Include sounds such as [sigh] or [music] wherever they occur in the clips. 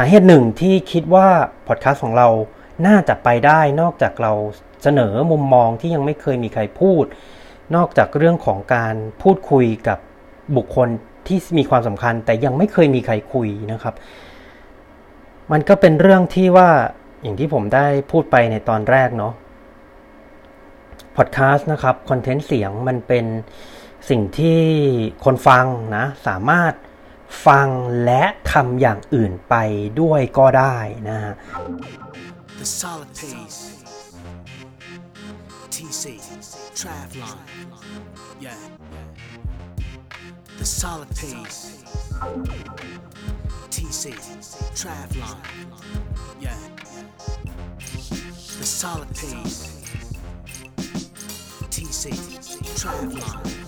สาเหตุหนึ่งที่คิดว่าพอดแคสต์ของเราน่าจะไปได้นอกจากเราเสนอมุมมองที่ยังไม่เคยมีใครพูด นอกจากเรื่องของการพูดคุยกับบุคคลที่มีความสำคัญ แต่ยังไม่เคยมีใครคุยนะครับ มันก็เป็นเรื่องที่ว่าอย่างที่ผมได้พูดไปในตอนแรกเนาะพอดแคสต์นะครับคอนเทนต์เสียงมันเป็นสิ่งที่คนฟังนะสามารถ ฟังและทำอย่างอื่นไปด้วยก็ได้นะฮะ The solid pace. TC, Travlon. Yeah. The solid pace. TC, Travlon. Yeah. The solid pace. TC, Travlon.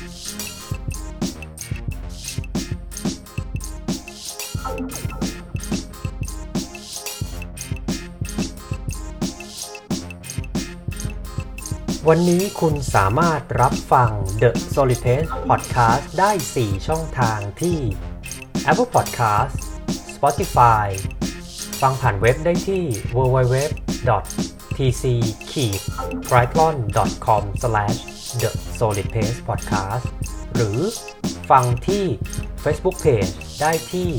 วันนี้คุณสามารถรับฟัง The Solid Pace Podcast ได้ 4 ช่องทางที่ Apple Podcast Spotify ฟังผ่านเว็บได้ที่ www tc k t r i t l o n c o m The Solid Pace Podcast หรือฟังที่ Facebook Page ได้ที่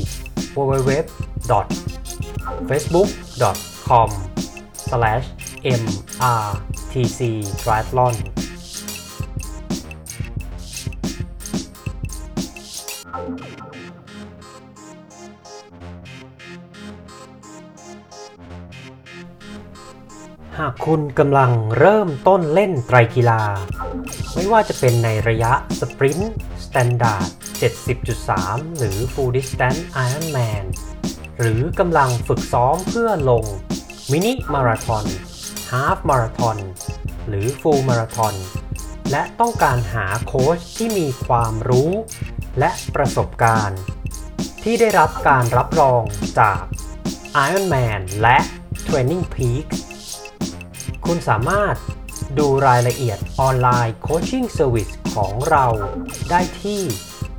www.facebook.com mr TC triathlon หากคุณกำลังเริ่มต้นเล่นไตรกีฬา ไม่ว่าจะเป็นในระยะ sprint standard 70.3 หรือ Full Distance Ironman หรือกำลังฝึกซ้อมเพื่อลงมินิมาราทอน half marathon หรือ full marathon และต้องการหาโค้ชที่มีความรู้ และประสบการณ์ ที่ได้รับการรับรองจาก Ironman และ TrainingPeaks คุณสามารถดูรายละเอียด online coaching service ของเราได้ที่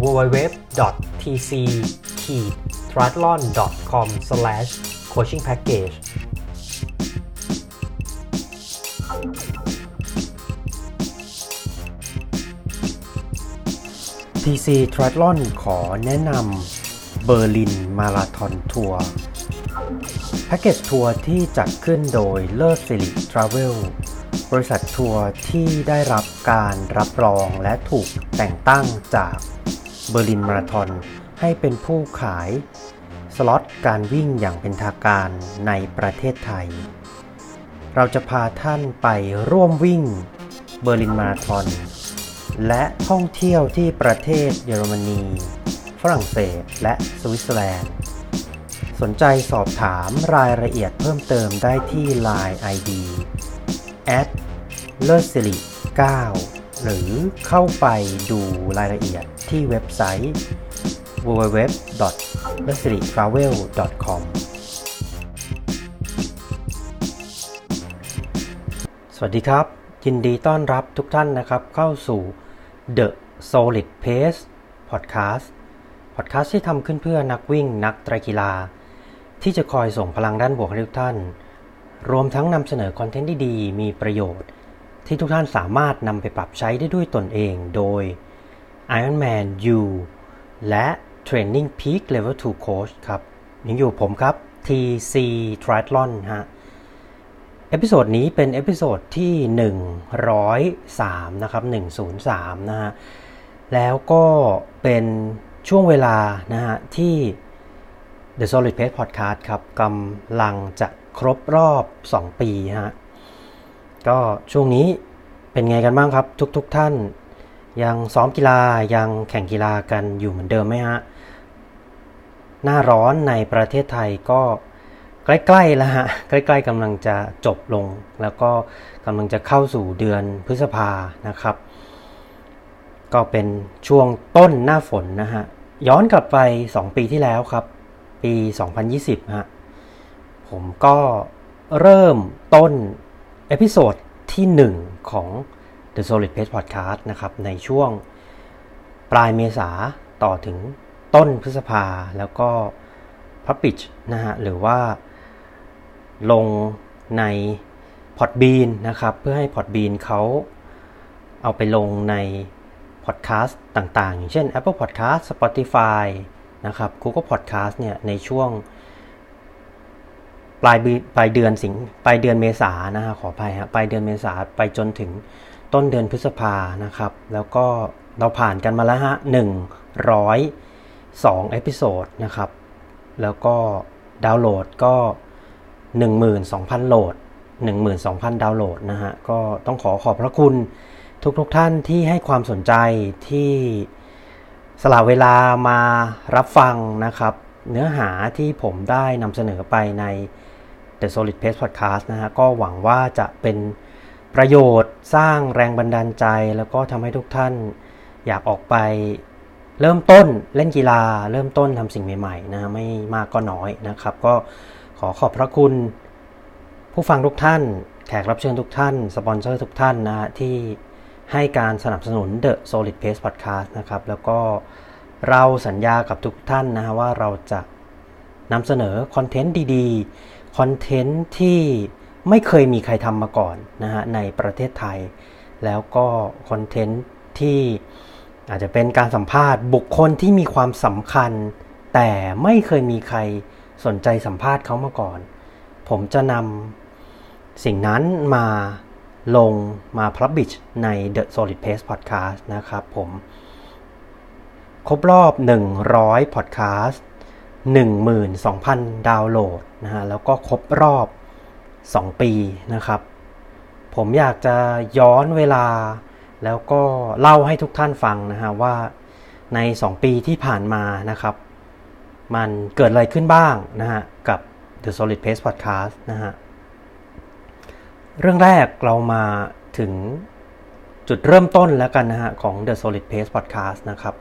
www.tc-triathlon.com/coachingpackage TC Triathlon ขอแนะนำเบอร์ลินมาราทอนทัวร์แพ็กเกจทัวร์ที่จัดขึ้นโดยเลิศสิริทราเวลบริษัททัวร์ที่ได้รับการรับรองและถูกแต่งตั้งจากเบอร์ลินมาราทอนให้เป็นผู้ขายสล็อตการวิ่งอย่างเป็นทางการในประเทศไทย เราจะพาท่านไปร่วมวิ่งเบอร์ลินมาราธอน และท่องเที่ยวที่ประเทศเยอรมนี ฝรั่งเศส และสวิตเซอร์แลนด์ สนใจสอบถามรายละเอียดเพิ่มเติมได้ที่ Line ID แอดเลสิริ9หรือเข้าไปดูรายละเอียดที่เว็บไซต์ www l e s i r i t r a v e l com สวัสดีครับ ยินดีต้อนรับทุกท่านนะครับเข้าสู่ The Solid Pace Podcast Podcast ที่ทำขึ้นเพื่อนักวิ่งนักไตรกีฬา ที่จะคอยส่งพลังด้านบวกให้ทุกท่าน รวมทั้งนำเสนอคอนเทนต์ที่ดีมีประโยชน์ ที่ทุกท่านสามารถนำไปปรับใช้ได้ด้วยตนเองโดย Ironman U และ Training Peak Level 2 Coach ครับยังอยู่ผมครับ TC Triathlon ฮะ episode นี้เป็น episode ที่ 103 นะครับ 103 นะฮะ แล้วก็เป็นช่วงเวลานะฮะ ที่ The Solid Pace Podcast ครับกำลังจะครบรอบ 2 ปีฮะ ก็ช่วงนี้เป็นไงกันบ้างครับ ทุกๆท่าน ยังซ้อมกีฬายังแข่งกีฬากันอยู่เหมือนเดิมไหมฮะ หน้าร้อนในประเทศไทยก็ ใกล้ๆแล้วฮะใกล้ๆกำลังจะจบลง แล้วก็กำลังจะเข้าสู่เดือนพฤษภานะครับ ก็เป็นช่วงต้นหน้าฝนนะฮะย้อนกลับไป 2 ปีที่แล้วครับ ปี 2020ฮะผมก็เริ่มต้น episode ที่ 1 ของ The Solid Pace Podcast นะครับ ในช่วงปลายเมษาต่อถึงต้นพฤษภาแล้วก็พับปิชนะฮะหรือว่า ลงใน Podbean นะครับ เพื่อให้ Podbean เขาเอาไปลงในพอดแคสต์ต่างๆ อย่างเช่น Apple Podcast Spotify นะครับ Google Podcast เนี่ย ในช่วงปลายปลายเดือนสิงปลายเดือนเมษานะฮะขออภัยฮะปลายเดือนเมษาไปจนถึงต้นเดือนพฤษภานะครับ แล้วก็เราผ่านกันมาแล้วฮะหนึ่งร้อยสอง episode นะครับ แล้วก็ดาวน์โหลดก็ 12,000โหลด 12,000 ดาวน์โหลดนะฮะ ก็ต้องขอขอบพระคุณทุกๆท่านที่ให้ความสนใจที่สละเวลามารับฟังนะครับ เนื้อหาที่ผมได้นำเสนอไปใน The Solid Pace Podcast นะฮะ ก็หวังว่าจะเป็นประโยชน์สร้างแรงบันดาลใจ แล้วก็ทำให้ทุกท่านอยากออกไปเริ่มต้นเล่นกีฬา เริ่มต้นทำสิ่งใหม่ๆนะไม่มากก็น้อยนะครับ ก็ ขอขอบพระคุณ ผู้ฟังทุกท่าน แขกรับเชิญทุกท่าน สปอนเซอร์ทุกท่านนะที่ให้การสนับสนุน The Solid Pace Podcast นะครับ แล้วก็เราสัญญากับทุกท่านนะว่าเราจะนำเสนอคอนเทนต์ดีๆ คอนเทนต์ที่ไม่เคยมีใครทำมาก่อนนะฮะในประเทศไทย แล้วก็คอนเทนต์ที่อาจจะเป็นการสัมภาษณ์บุคคลที่มีความสำคัญ แต่ไม่เคยมีใคร สนใจสัมภาษณ์เขามาก่อน ผมจะนำสิ่งนั้นมาลงมาพับบิชใน The Solid Pace Podcast นะครับผม ครบรอบ 100 Podcast 12,000 ดาวน์โหลดนะฮะแล้วก็ครบรอบ 2 ปีนะครับ ผมอยากจะย้อนเวลา แล้วก็เล่าให้ทุกท่านฟังนะฮะว่าใน 2 ปีที่ผ่านมานะครับ มันเกิดอะไรขึ้นบ้างนะฮะกับ The Solid Pace Podcast นะฮะเรื่องแรกเรามาถึงจุดเริ่มต้นแล้วกันนะฮะของ The Solid Pace Podcast นะครับ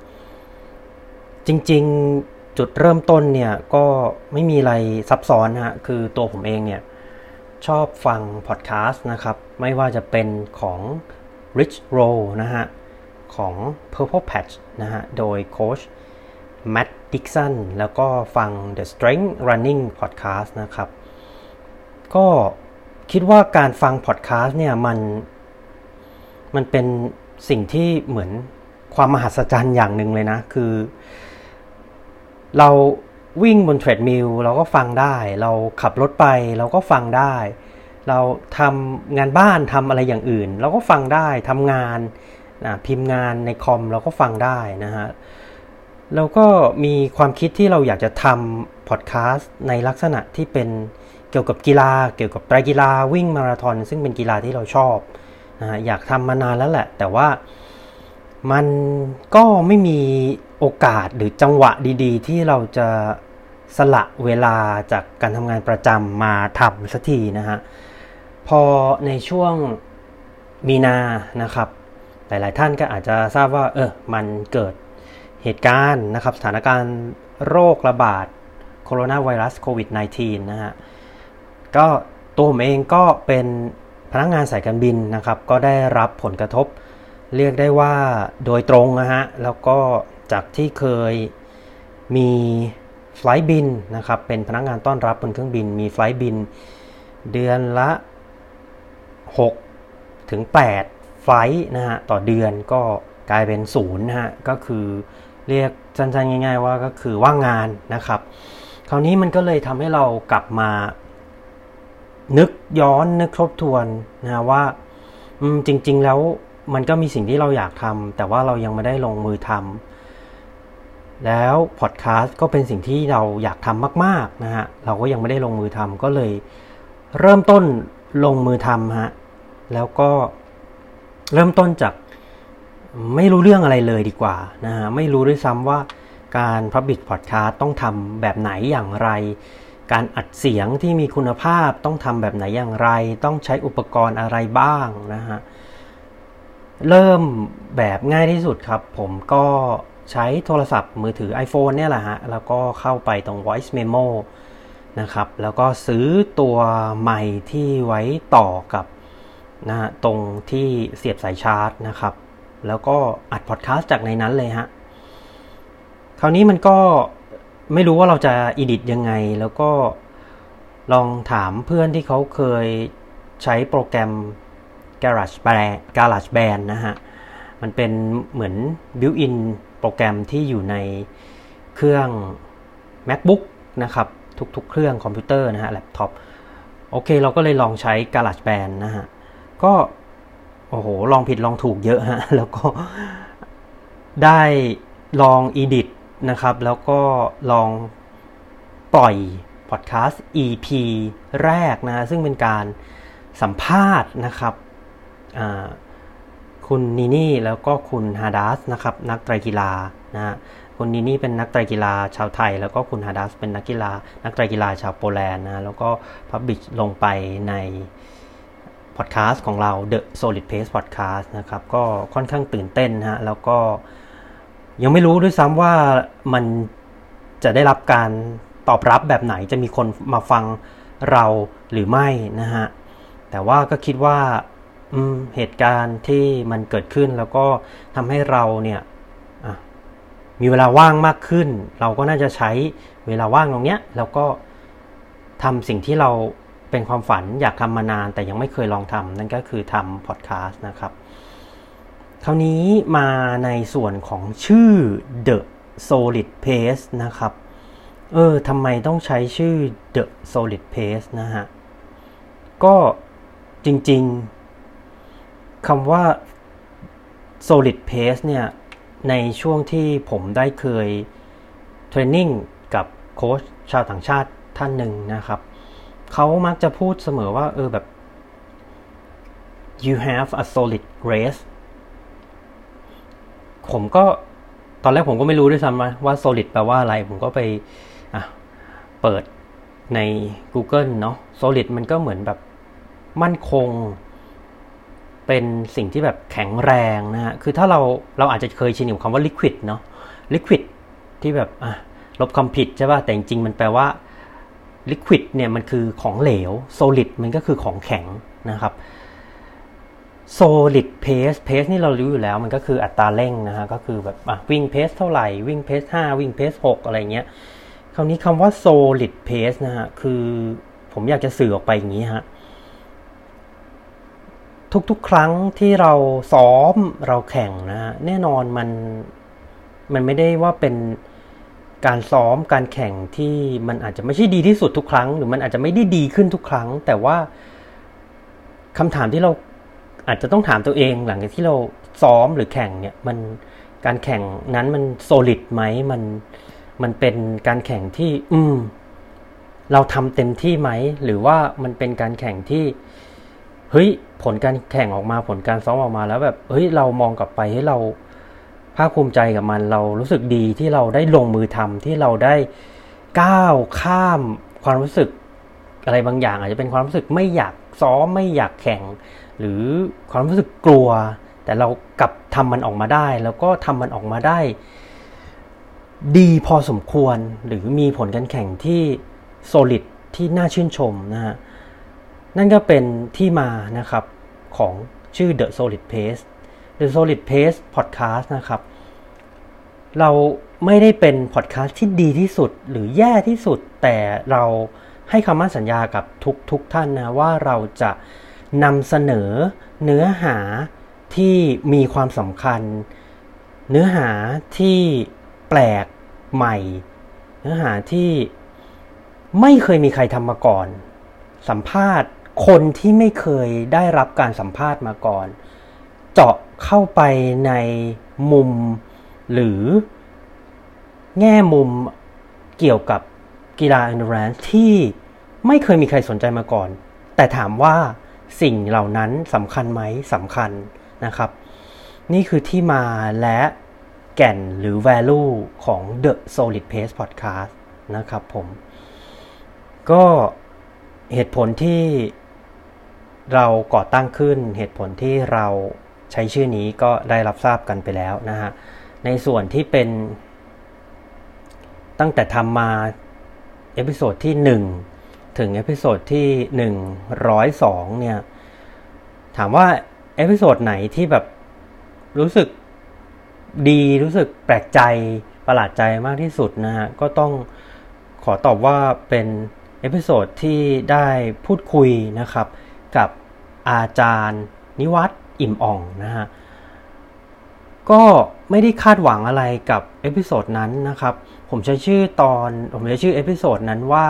จริงๆจุดเริ่มต้นเนี่ยก็ไม่มีอะไรซับซ้อนนะฮะคือตัวผมเองเนี่ยชอบฟังพอดแคสต์นะครับ ไม่ว่าจะเป็นของ Rich Roll นะฮะ ของ Purple Patch นะฮะ โดยโค้ช Matt Dixon แล้วก็ฟัง The Strength Running Podcast นะครับ ก็คิดว่าการฟังพอดแคสต์เนี่ยมันมันเป็นสิ่งที่เหมือนความมหัศจรรย์อย่างหนึ่งเลยนะ คือ เราวิ่งบนเทรดมิลเราก็ฟังได้ เราขับรถไปเราก็ฟังได้ เราทำงานบ้านทำอะไรอย่างอื่น เราก็ฟังได้ทำงานนะพิมพ์งานในคอมเราก็ฟังได้นะฮะ เราก็มีความคิดที่เราอยากจะทำพอดแคสต์ในลักษณะที่เป็นเกี่ยวกับกีฬา เกี่ยวกับไตรกีฬาวิ่งมาราธอนซึ่งเป็นกีฬาที่เราชอบนะอยากทำมานานแล้วแหละ แต่ว่ามันก็ไม่มีโอกาสหรือจังหวะดี ๆ ที่เราจะสละเวลาจากการทำงานประจำมาทำสักทีนะฮะพอในช่วงมีนานะครับ หลาย ๆ ท่านก็อาจจะทราบว่าเออมันเกิด เหตุการณ์นะครับสถานการณ์โรคระบาดโคโรนาไวรัสโควิด -19 นะฮะก็ตัวผมเองก็เป็นพนักงงานสายการบินนะครับ ก็ได้รับผลกระทบ เรียกได้ว่าโดยตรงนะฮะแล้วก็จากที่เคยมีไฟล์บินนะครับเป็นพนักงงานต้อนรับบนเครื่องบิน มีไฟล์บิน เดือนละ 6 ถึง 8 ไฟล์นะฮะต่อเดือนก็กลายเป็นศูนย์นะฮะก็คือ เรียกสั้นๆง่าย ๆ ว่าก็คือว่างงานนะครับ คราวนี้มันก็เลยทำให้เรากลับมานึกย้อนนึกทบทวนนะว่าจริง ๆ แล้วมันก็มีสิ่งที่เราอยากทำแต่ว่าเรายังไม่ได้ลงมือทำแล้วพอดแคสต์ก็เป็นสิ่งที่เราอยากทำมากๆนะฮะเราก็ยังไม่ได้ลงมือทำก็เลยเริ่มต้นลงมือทำฮะแล้วก็เริ่มต้นจาก ไม่รู้เรื่องอะไรเลยดีกว่านะฮะไม่รู้ด้วยซ้ำว่าการพับบิ c พอดคาสต์ต้องทำแบบไหนอย่างไร การอัดเสียงที่มีคุณภาพต้องทำแบบไหนอย่างไร ต้องใช้อุปกรณ์อะไรบ้างนะฮะเริ่มแบบง่ายที่สุดครับ ผมก็ใช้โทรศัพท์มือถือ iPhone เนี่ยแหละฮะ แล้วก็เข้าไปตรง voice memo นะครับ แล้วก็ซื้อตัวไมค์ที่ไว้ต่อกับนะฮะตรงที่เสียบสายชาร์จนะครับ แล้วก็อัดพอดแคสต์จากในนั้นเลยฮะ คราวนี้มันก็ไม่รู้ว่าเราจะอีดิตยังไง แล้วก็ลองถามเพื่อนที่เขาเคยใช้โปรแกรม Garage Band Garage Band นะฮะ มันเป็นเหมือน built-in โปรแกรมที่อยู่ในเครื่อง MacBook นะครับ ทุกๆ เครื่องคอมพิวเตอร์นะฮะ แล็ปท็อป โอเค เราก็เลยลองใช้ GarageBand นะฮะ ก็ โอ้โห ลองผิดลองถูกเยอะฮะ แล้วก็ได้ลอง edit นะครับ แล้วก็ลองปล่อยพอดแคสต์ EP แรกนะ ซึ่งเป็นการสัมภาษณ์นะครับคุณนีนี่แล้วก็คุณฮาดัสนะครับ นักไตรกีฬานะฮะคุณนีนี่เป็นนักไตรกีฬาชาวไทย แล้วก็คุณฮาดัสเป็นนักกีฬา นักไตรกีฬาชาวโปแลนด์นะแล้วก็พับบิชลงไปใน พอดแคสต์ของเรา The Solid Pace Podcast นะครับ ก็ค่อนข้างตื่นเต้นฮะ แล้วก็ยังไม่รู้ด้วยซ้ำว่ามันจะได้รับการตอบรับแบบไหนจะมีคนมาฟังเราหรือไม่นะฮะ แต่ว่าก็คิดว่าเหตุการณ์ที่มันเกิดขึ้นแล้วก็ทำให้เราเนี่ยมีเวลาว่างมากขึ้น เราก็น่าจะใช้เวลาว่างตรงเนี้ยแล้วก็ทำสิ่งที่เรา เป็นความฝันอยากทำมานานแต่ยังไม่เคยลองทำนั่นก็คือทำพอดแคสต์นะครับ คราวนี้มาในส่วนของชื่อ The Solid Pace นะครับ เออทำไมต้องใช้ชื่อ The Solid Pace นะฮะ ก็จริงๆคำว่า Solid Pace เนี่ย ในช่วงที่ผมได้เคยเทรนนิ่งกับโค้ชชาวต่างชาติท่านหนึ่งนะครับ เขามักจะพูดเสมอว่า เออแบบ you have a solid race ผมก็ตอนแรกผมก็ไม่รู้ด้วยซ้ำว่า solid แปลว่าอะไร ผมก็ไปเปิดใน Google เนาะ solid มันก็เหมือนแบบมั่นคง เป็นสิ่งที่แบบแข็งแรงนะฮะ คือถ้าเราเราอาจจะเคยชินกับคำว่า liquid เนาะ liquid ที่แบบอะลบคำผิดใช่ป่ะ แต่จริงๆมันแปลว่า liquid เนี่ยมันคือของเหลว solid มันก็คือของแข็งนะครับ solid pace pace นี่เรารู้อยู่แล้วมันก็คืออัตราเร่งนะฮะก็คือแบบวิ่งเพสเท่าไหร่วิ่งเพสห้าวิ่งเพสหกอะไรเงี้ยคราวนี้คำว่า solid pace นะฮะคือผมอยากจะสื่อออกไปอย่างนี้ฮะทุกๆ ครั้งที่เราซ้อมเราแข่งนะฮะแน่นอนมันมันไม่ได้ว่าเป็น การซ้อมการแข่งที่มันอาจจะไม่ใช่ดีที่สุดทุกครั้ง หรือมันอาจจะไม่ได้ดีขึ้นทุกครั้ง แต่ว่าคำถามที่เราอาจจะต้องถามตัวเอง หลังจากที่เราซ้อมหรือแข่งเนี่ยมันการแข่งนั้นมันโซลิดไหมมันมันเป็นการแข่งที่ อืม เราทำเต็มที่ไหม หรือว่ามันเป็นการแข่งที่เฮ้ยผลการแข่งออกมาผลการซ้อมออกมาแล้วแบบเฮ้ยเรามองกลับไปให้เรา ภาคภูมิใจกับมันเรารู้สึกดีที่เราได้ลงมือทำที่เราได้ก้าวข้ามความรู้สึกอะไรบางอย่าง อาจจะเป็นความรู้สึกไม่อยากซ้อมไม่อยากแข่ง หรือความรู้สึกกลัว แต่เรากลับทำมันออกมาได้ แล้วก็ทำมันออกมาได้ ดีพอสมควรหรือมีผลการแข่งที่โซลิดที่น่าชื่นชมนะฮะนั่นก็เป็นที่มานะครับของชื่อ The Solid Pace The Solid Pace Podcast นะครับ เราไม่ได้เป็นพอดแคสต์ที่ดีที่สุดหรือแย่ที่สุด แต่เราให้คำมั่นสัญญากับทุกทุกท่านนะว่าเราจะนำเสนอเนื้อหาที่มีความสำคัญ เนื้อหาที่แปลกใหม่ เนื้อหาที่ไม่เคยมีใครทำมาก่อน สัมภาษณ์คนที่ไม่เคยได้รับการสัมภาษณ์มาก่อน เจาะ เข้าไปในมุม หรือแง่มุมเกี่ยวกับกีฬาอินดูแรนซ์ที่ไม่เคยมีใครสนใจมาก่อน แต่ถามว่าสิ่งเหล่านั้นสำคัญไหมสำคัญนะครับ นี่คือที่มาและแก่นหรือ value ของ The Solid Pace Podcast นะครับผม ก็เหตุผลที่เราก่อตั้งขึ้นเหตุผลที่เรา ใช้ชื่อนี้ก็ได้รับทราบกันไปแล้วนะฮะ ในส่วนที่เป็น ตั้งแต่ทำมา episode ที่ 1 ถึง episode ที่ 102 เนี่ย ถามว่า episode ไหนที่แบบรู้สึกดีรู้สึกแปลกใจประหลาดใจมากที่สุดนะฮะ ก็ต้องขอตอบว่าเป็น episode ที่ได้พูดคุยนะครับ กับอาจารย์นิวัต อิ่มอ่องนะฮะก็ไม่ได้คาดหวังอะไรกับ episode นั้นนะครับ ผมใช้ชื่อตอนผมใช้ชื่อ episode นั้นว่า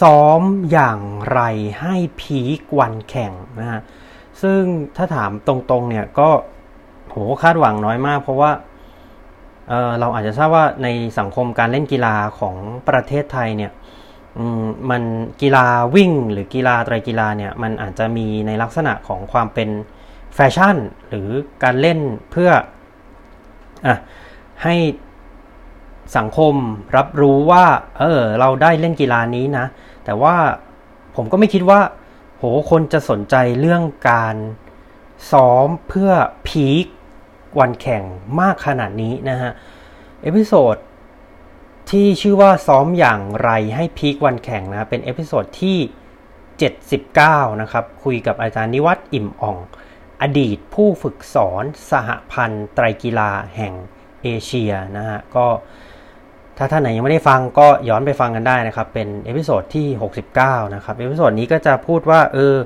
ซ้อมอย่างไรให้ peak วันแข่งนะฮะซึ่งถ้าถามตรงๆเนี่ยก็โหคาดหวังน้อยมาก เพราะว่าเราอาจจะทราบว่าในสังคมการเล่นกีฬาของประเทศไทยเนี่ยมันกีฬาวิ่งหรือกีฬาไตรกีฬาเนี่ยมันอาจจะมีในลักษณะของความเป็น แฟชั่นหรือการเล่นเพื่ออให้สังคมรับรู้ว่า เออ เราได้เล่นกีฬานี้นะ แต่ว่าผมก็ไม่คิดว่า โห คนจะสนใจเรื่องการซ้อมเพื่อพีควันแข่งมากขนาดนี้นะฮะ episode ที่ชื่อว่าซ้อมอย่างไรให้ peak วันแข่งนะ เป็น episode ที่ 79 นะครับ คุยกับอาจารย์นิวัตอิ่มอ่อง อดีตผู้ฝึกสอนสหพันธ์ไตรกีฬาแห่งเอเชียนะฮะก็ถ้าท่านไหนยังไม่ได้ฟังก็ย้อนไปฟังกันได้นะครับ เป็น episode ที่ 69 นะครับ episode นี้ก็จะพูดว่าเออ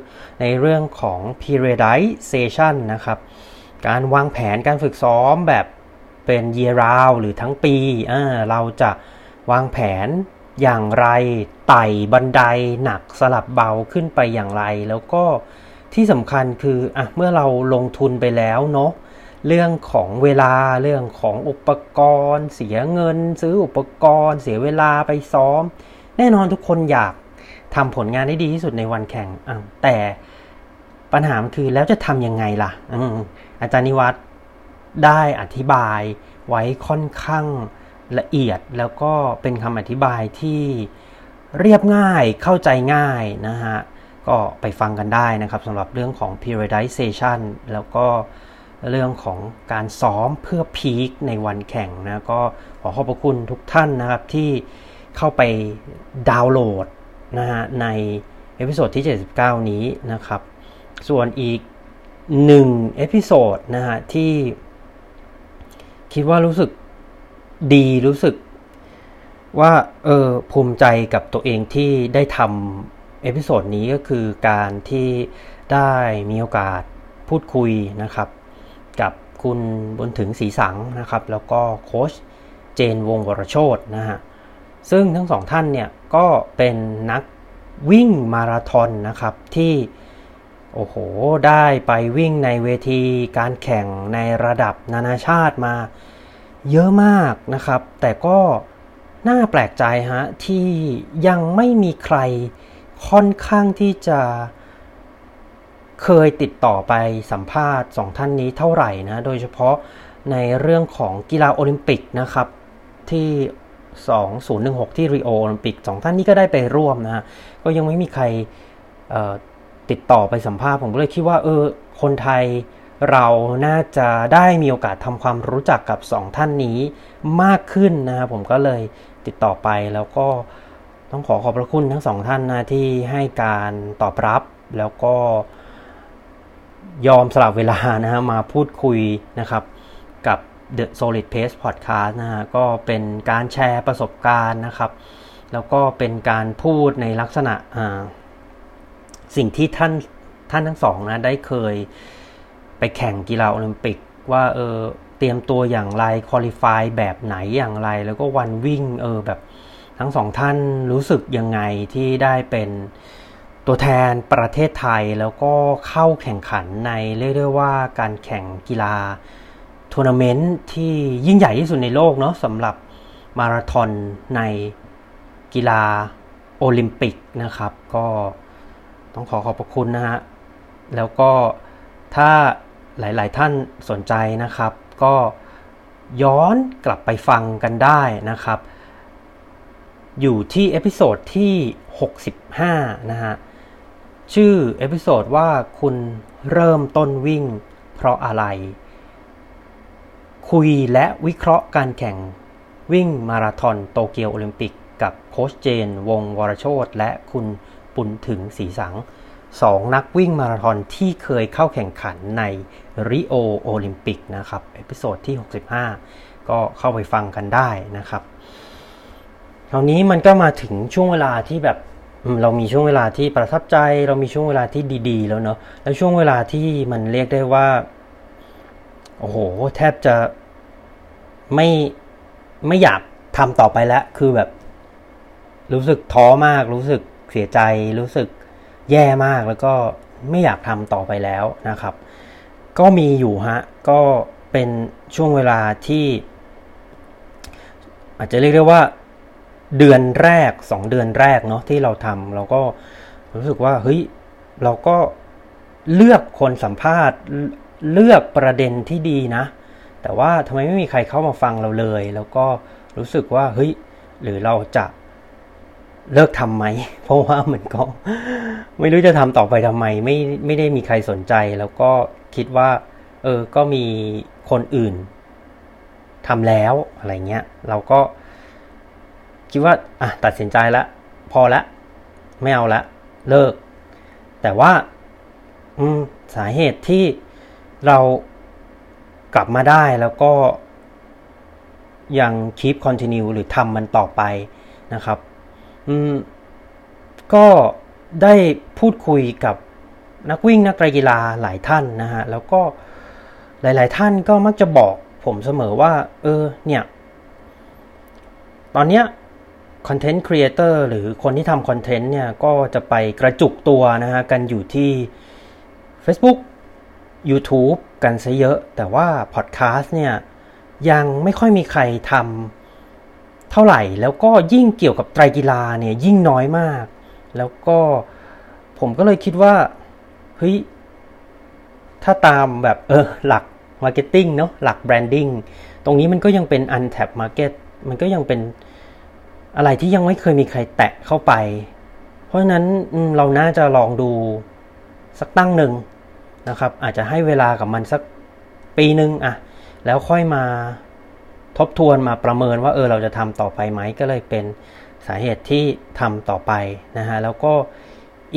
ในเรื่องของ periodization นะครับ การวางแผนการฝึกซ้อมแบบเป็น year round หรือทั้งปีเเราจะวางแผนอย่างไรไต่บันไดหนักสลับเบาขึ้นไปอย่างไร แล้วก็ ที่สำคัญคืออะเมื่อเราลงทุนไปแล้วเนาะเรื่องของเวลาเรื่องของอุปกรณ์ เสียเงิน ซื้ออุปกรณ์ เสียเวลาไปซ้อม แน่นอนทุกคนอยากทำผลงานได้ดีที่สุดในวันแข่งอแต่ปัญหาคือแล้วจะทำยังไงล่ะอาจารย์นิวัฒน์ได้อธิบายไว้ค่อนข้างละเอียดแล้วก็เป็นคำอธิบายที่เรียบง่ายเข้าใจง่ายนะฮะ ก็ไปฟังกันได้นะครับสำหรับเรื่องของ periodization แล้วก็เรื่องของการซ้อมเพื่อพีคในวันแข่งนะก็ขอขอบพระคุณทุกท่านนะครับที่เข้าไปดาวน์โหลดนะฮะใน episode ที่ 79 นี้นะครับ ส่วนอีกหนึ่ง episode นะฮะที่คิดว่ารู้สึกดีรู้สึกว่าเออภูมิใจกับตัวเองที่ได้ทำ episode นี้ก็คือการที่ได้มีโอกาสพูดคุยนะครับ กับคุณบุญถึง ศรีสังข์นะครับ แล้วก็โค้ชเจนวงวรโชตนะฮะซึ่งทั้งสองท่านเนี่ยก็เป็นนักวิ่งมาราธอนนะครับที่โอ้โหได้ไปวิ่งในเวทีการแข่งในระดับนานาชาติมาเยอะมากนะครับ แต่ก็น่าแปลกใจฮะที่ยังไม่มีใคร ค่อนข้างที่จะเคยติดต่อไปสัมภาษณ์สองท่านนี้เท่าไหร่นะ โดยเฉพาะในเรื่องของกีฬาโอลิมปิกนะครับ ที่ 2016 ที่ริโอโอลิมปิกสองท่านนี้ก็ได้ไปร่วมนะก็ยังไม่มีใครติดต่อไปสัมภาษณ์ผมก็เลยคิดว่าเออคนไทยเราน่าจะได้มีโอกาสทำความรู้จักกับสองท่านนี้มากขึ้นนะครับผมก็เลยติดต่อไปแล้วก็ ต้องขอขอบพระคุณทั้งสองท่านนะที่ให้การตอบรับแล้วก็ยอมสลับเวลานะฮะมาพูดคุยนะครับกับ The Solid Pace Podcast นะฮะก็เป็นการแชร์ประสบการณ์นะครับ แล้วก็เป็นการพูดในลักษณะสิ่งที่ท่านท่านทั้งสองนะได้เคยไปแข่งกีฬาโอลิมปิกว่าเออเตรียมตัวอย่างไรคุริฟายแบบไหนอย่างไร แล้วก็วันวิ่งเออแบบ ทั้งสองท่านรู้สึกยังไงที่ได้เป็นตัวแทนประเทศไทยแล้วก็เข้าแข่งขันในเรียกได้ว่าการแข่งกีฬาทัวร์นาเมนต์ที่ยิ่งใหญ่ที่สุดในโลกเนาะสำหรับมาราธอนในกีฬาโอลิมปิกนะครับ ก็ต้องขอขอบพระคุณนะฮะ แล้วก็ถ้าหลาย ๆ ท่านสนใจนะครับ ก็ย้อนกลับไปฟังกันได้นะครับ อยู่ที่ episode ที่ 65 นะฮะ ชื่อ episode ว่าคุณเริ่มต้นวิ่งเพราะอะไร คุยและวิเคราะห์การแข่งวิ่งมาราธอนโตเกียวโอลิมปิก กับโค้ชเจน วงวรโชติและคุณบุญถึง ศรีสังข์สองนักวิ่งมาราธอนที่เคยเข้าแข่งขันในริโอโอลิมปิกนะครับ episode ที่ 65 ก็เข้าไปฟังกันได้นะครับ คราวนี้มันก็มาถึงช่วงเวลาที่แบบเรามีช่วงเวลาที่ประทับใจ เรามีช่วงเวลาที่ดี ๆ แล้วเนาะแล้วช่วงเวลาที่มันเรียกได้ว่าโอ้โห แทบจะไม่ไม่อยากทำต่อไปแล้ว คือแบบ รู้สึกท้อมาก รู้สึกเสียใจ รู้สึกแย่มากแล้วก็ไม่อยากทำต่อไปแล้วนะครับ ก็มีอยู่ฮะ ก็เป็นช่วงเวลาที่ อาจจะเรียกได้ว่า เดือนแรกสองเดือนแรกเนาะที่เราทำเราก็รู้สึกว่าเฮ้ยเราก็เลือกคนสัมภาษณ์เลือกประเด็นที่ดีนะ แต่ว่าทำไมไม่มีใครเข้ามาฟังเราเลย แล้วก็รู้สึกว่าเฮ้ยหรือเราจะเลิกทำไหม เพราะว่าเหมือนก็ไม่รู้จะทำต่อไปทำไมไม่ไม่ได้มีใครสนใจ แล้วก็คิดว่า เออก็มีคนอื่นทำแล้วอะไรเงี้ย เราก็ คิดว่าอะตัดสินใจแล้วพอละไม่เอาละเลิก แต่ว่าสาเหตุที่เรากลับมาได้แล้วก็ยัง keep continue หรือทำมันต่อไปนะครับอืมก็ได้พูดคุยกับนักวิ่งนักกีฬาหลายท่านนะฮะแล้วก็หลาย ๆ ท่านก็มักจะบอกผมเสมอว่า เออเนี่ย ตอนเนี้ย คอนเทนต์ครีเอเตอร์หรือคนที่ทำคอนเทนต์เนี่ย ก็จะไปกระจุกตัวนะฮะ กันอยู่ที่ Facebook YouTube กันซะเยอะ แต่ว่าพอดแคสต์เนี่ย ยังไม่ค่อยมีใครทำเท่าไหร่ แล้วก็ยิ่งเกี่ยวกับไตรกีฬาเนี่ย ยิ่งน้อยมาก แล้วก็ผมก็เลยคิดว่าเฮ้ยถ้าตามแบบเออหลัก marketing เนาะหลัก branding ตรงนี้มันก็ยังเป็น untapped market มันก็ยังเป็น อะไรที่ยังไม่เคยมีใครแตะเข้าไป เพราะฉะนั้นเราน่าจะลองดูสักตั้งหนึ่งนะครับ อาจจะให้เวลากับมันสักปีหนึ่งอะแล้วค่อยมาทบทวนมาประเมินว่าเออเราจะทำต่อไปไหมก็เลยเป็นสาเหตุที่ทำต่อไปนะฮะแล้วก็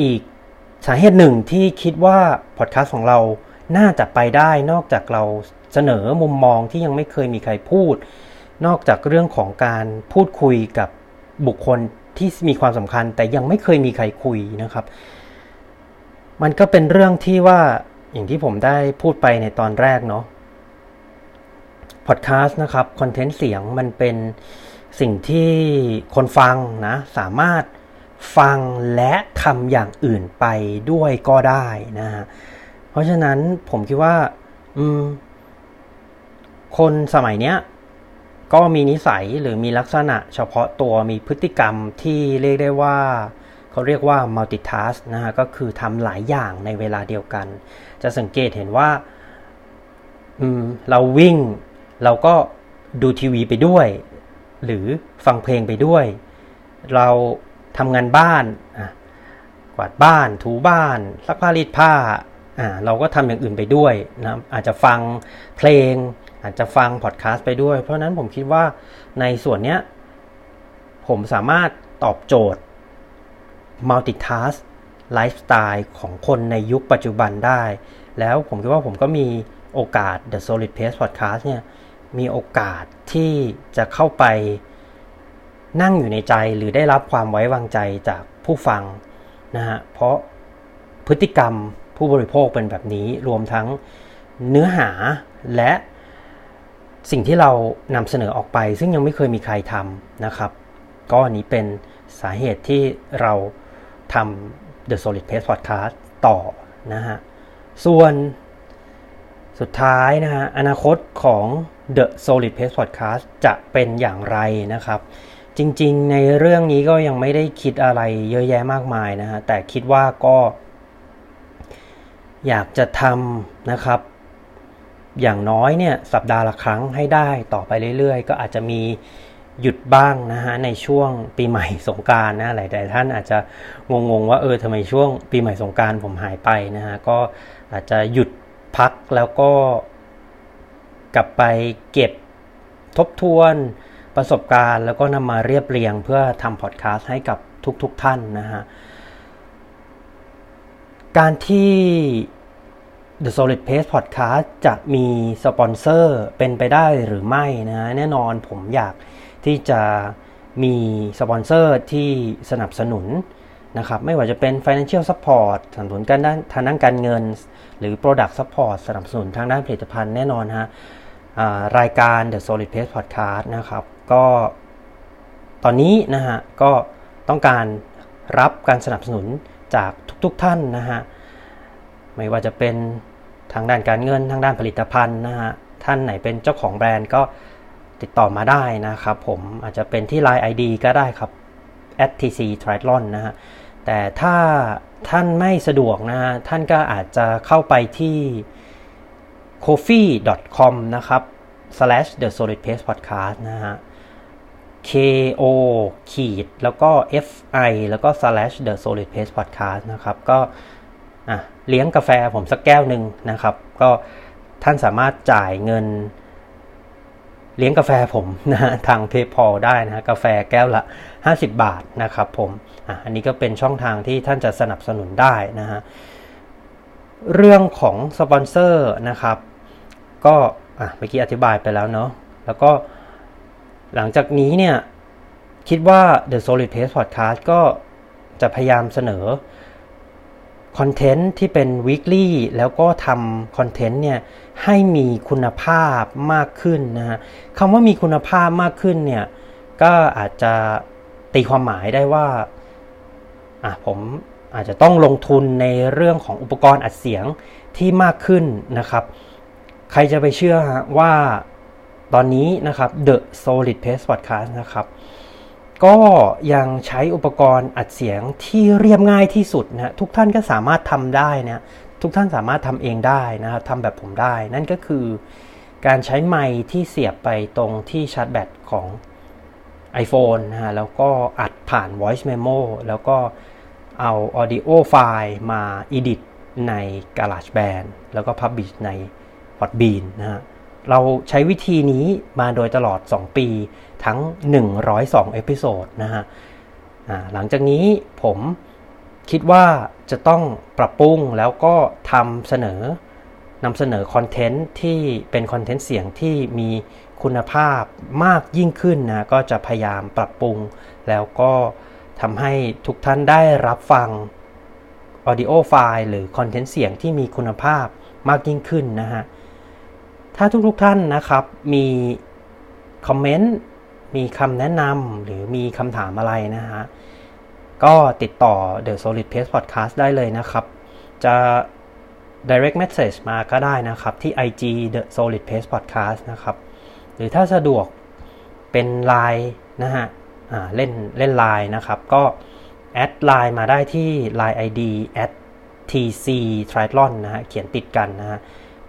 อีกสาเหตุหนึ่งที่คิดว่าพอดแคสต์ของเราน่าจะไปได้นอกจากเราเสนอมุมมองที่ยังไม่เคยมีใครพูด นอกจากเรื่องของการพูดคุยกับ บุคคลที่มีความสำคัญ แต่ยังไม่เคยมีใครคุยนะครับ มันก็เป็นเรื่องที่ว่าอย่างที่ผมได้พูดไปในตอนแรกเนาะพอดแคสต์นะครับคอนเทนต์เสียงมันเป็นสิ่งที่คนฟังนะ สามารถฟังและทำอย่างอื่นไปด้วยก็ได้นะฮะเพราะฉะนั้นผมคิดว่าคนสมัยเนี้ย ก็มีนิสัยหรือมีลักษณะเฉพาะตัวมีพฤติกรรมที่เรียกได้ว่าเขาเรียกว่า multitask นะฮะก็คือทำหลายอย่างในเวลาเดียวกัน จะสังเกตเห็นว่าเราวิ่ง เราก็ดูทีวีไปด้วย หรือฟังเพลงไปด้วย เราทำงานบ้านกวาดบ้านถูบ้านซักผ้ารีดผ้าเราก็ทำอย่างอื่นไปด้วยนะอาจจะฟังเพลง อาจจะฟังพอดแคสต์ไปด้วย เพราะนั้นผมคิดว่าในส่วนนี้ผมสามารถตอบโจทย์ multitask ไลฟ์สไตล์ของคนในยุคปัจจุบันได้ แล้วผมคิดว่าผมก็มีโอกาส The Solid Pace Podcast เนี่ย มีโอกาสที่จะเข้าไปนั่งอยู่ในใจหรือได้รับความไว้วางใจจากผู้ฟังนะฮะ เพราะพฤติกรรมผู้บริโภคเป็นแบบนี้รวมทั้งเนื้อหาและ สิ่งที่เรานำเสนอออกไป ซึ่งยังไม่เคยมีใครทำนะครับ ก็อันี้เป็นสาเหตุที่เราทำ The Solid Pace Podcast ต่อนะฮะ ส่วนสุดท้ายนะฮะ อนาคตของ The Solid Pace Podcast จะเป็นอย่างไรนะครับ จริงๆ ในเรื่องนี้ก็ยังไม่ได้คิดอะไรเยอะแยะมากมายนะฮะ แต่คิดว่าก็ อยากจะทำนะครับ อย่างน้อยเนี่ยสัปดาห์ละครั้งให้ได้ต่อไปเรื่อยๆ ก็อาจจะมีหยุดบ้างนะฮะในช่วงปีใหม่สงการนะหลายๆท่านอาจจะงงๆว่าเออทำไมช่วงปีใหม่สงการผมหายไปนะฮะก็อาจจะหยุดพักแล้วก็กลับไปเก็บทบทวนประสบการณ์ แล้วก็นำมาเรียบเรียงเพื่อทำพอดแคสต์ให้กับทุกๆทท่านนะฮะการที่ The Solid Pace Podcast จะมีสปอนเซอร์เป็นไปได้หรือไม่นะแน่นอนผมอยากที่จะมีสปอนเซอร์ที่สนับสนุนนะครับไม่ว่าจะเป็น Financial Support สนับสนุนกันด้านทางด้านการเงิน หรือ Product Support สนับสนุนทางด้านผลิตภัณฑ์แน่นอนฮะรายการ The Solid Pace Podcast นะครับ ก็ตอนนี้นะฮะก็ต้องการรับการสนับสนุนจากทุกๆทท่านนะฮะ ไม่ว่าจะเป็นทางด้านการเงินทางด้านผลิตภัณฑ์นะฮะท่านไหนเป็นเจ้าของแบรนด์ก็ติดต่อมาได้นะครับผมอาจจะเป็นที่ Line ID ก็ได้ครับ @tc triathlon นะฮะแต่ถ้าท่านไม่สะดวกนะฮะท่านก็อาจจะเข้าไปที่ coffee.com นะครับ slash the solid pace podcast นะฮะ k o ขีดแล้วก็ f i แล้วก็ slash the solid pace podcast นะครับ ก็ เลี้ยงกาแฟผมสักแก้วหนึ่งนะครับ ก็ท่านสามารถจ่ายเงิน เลี้ยงกาแฟผมนะทาง PayPal ได้นะกาแฟแก้วละ 50 บาทนะครับผมออันนี้ก็เป็นช่องทางที่ท่านจะสนับสนุนได้นะฮะเรื่องของสปอนเซอร์นะครับ ก็เมื่อกี้อธิบายไปแล้วเนาะแล้วก็หลังจากนี้เนี่ย คิดว่า The Solid Pace Podcast ก็จะพยายามเสนอ content ที่เป็น weekly แล้วก็ทำ content เนี่ยให้มีคุณภาพมากขึ้นนะฮะคำว่ามีคุณภาพมากขึ้นเนี่ยก็อาจจะตีความหมายได้ว่าอะผมอาจจะต้องลงทุนในเรื่องของอุปกรณ์อัดเสียงที่มากขึ้นนะครับ ใครจะไปเชื่อว่าตอนนี้นะครับ The Solid Pace Podcast นะครับ ก็ยังใช้อุปกรณ์อัดเสียงที่เรียบง่ายที่สุดนะทุกท่านก็สามารถทำได้นะทุกท่านสามารถทำเองได้นะครับทำแบบผมได้ นั่นก็คือการใช้ไมค์ที่เสียบไปตรงที่ชาร์จแบตของ iPhone นะฮะแล้วก็อัดผ่าน voice memo แล้วก็เอา audio file มา edit ใน GarageBand แล้วก็ publish ใน Podbean นะฮะ เราใช้วิธีนี้มาโดยตลอด 2 ปีทั้ง 102 episode นะฮะหลังจากนี้ผมคิดว่าจะต้องปรับปรุงแล้วก็นำเสนอนำเสนอคอนเทนต์ที่เป็นคอนเทนต์เสียงที่มีคุณภาพมากยิ่งขึ้นนะก็จะพยายามปรับปรุง แล้วก็ทำให้ทุกท่านได้รับฟัง audio file หรือคอนเทนต์เสียงที่มีคุณภาพมากยิ่งขึ้นนะฮะ ถ้าทุกๆทท่านนะครับมีคอมเมนต์มีคำแนะนำหรือมีคำถามอะไรนะฮะ ก็ติดต่อ The Solid Pace Podcast ได้เลยนะครับ จะ direct message มาก็ได้นะครับ ที่ IG The Solid Pace Podcast นะครับ หรือถ้าสะดวกเป็น Line นะฮะเล่นเล่น Line นะครับ ก็แอดไลน์มาได้ที่ Line ID at tc triathlon นะฮะ เขียนติดกันนะฮะ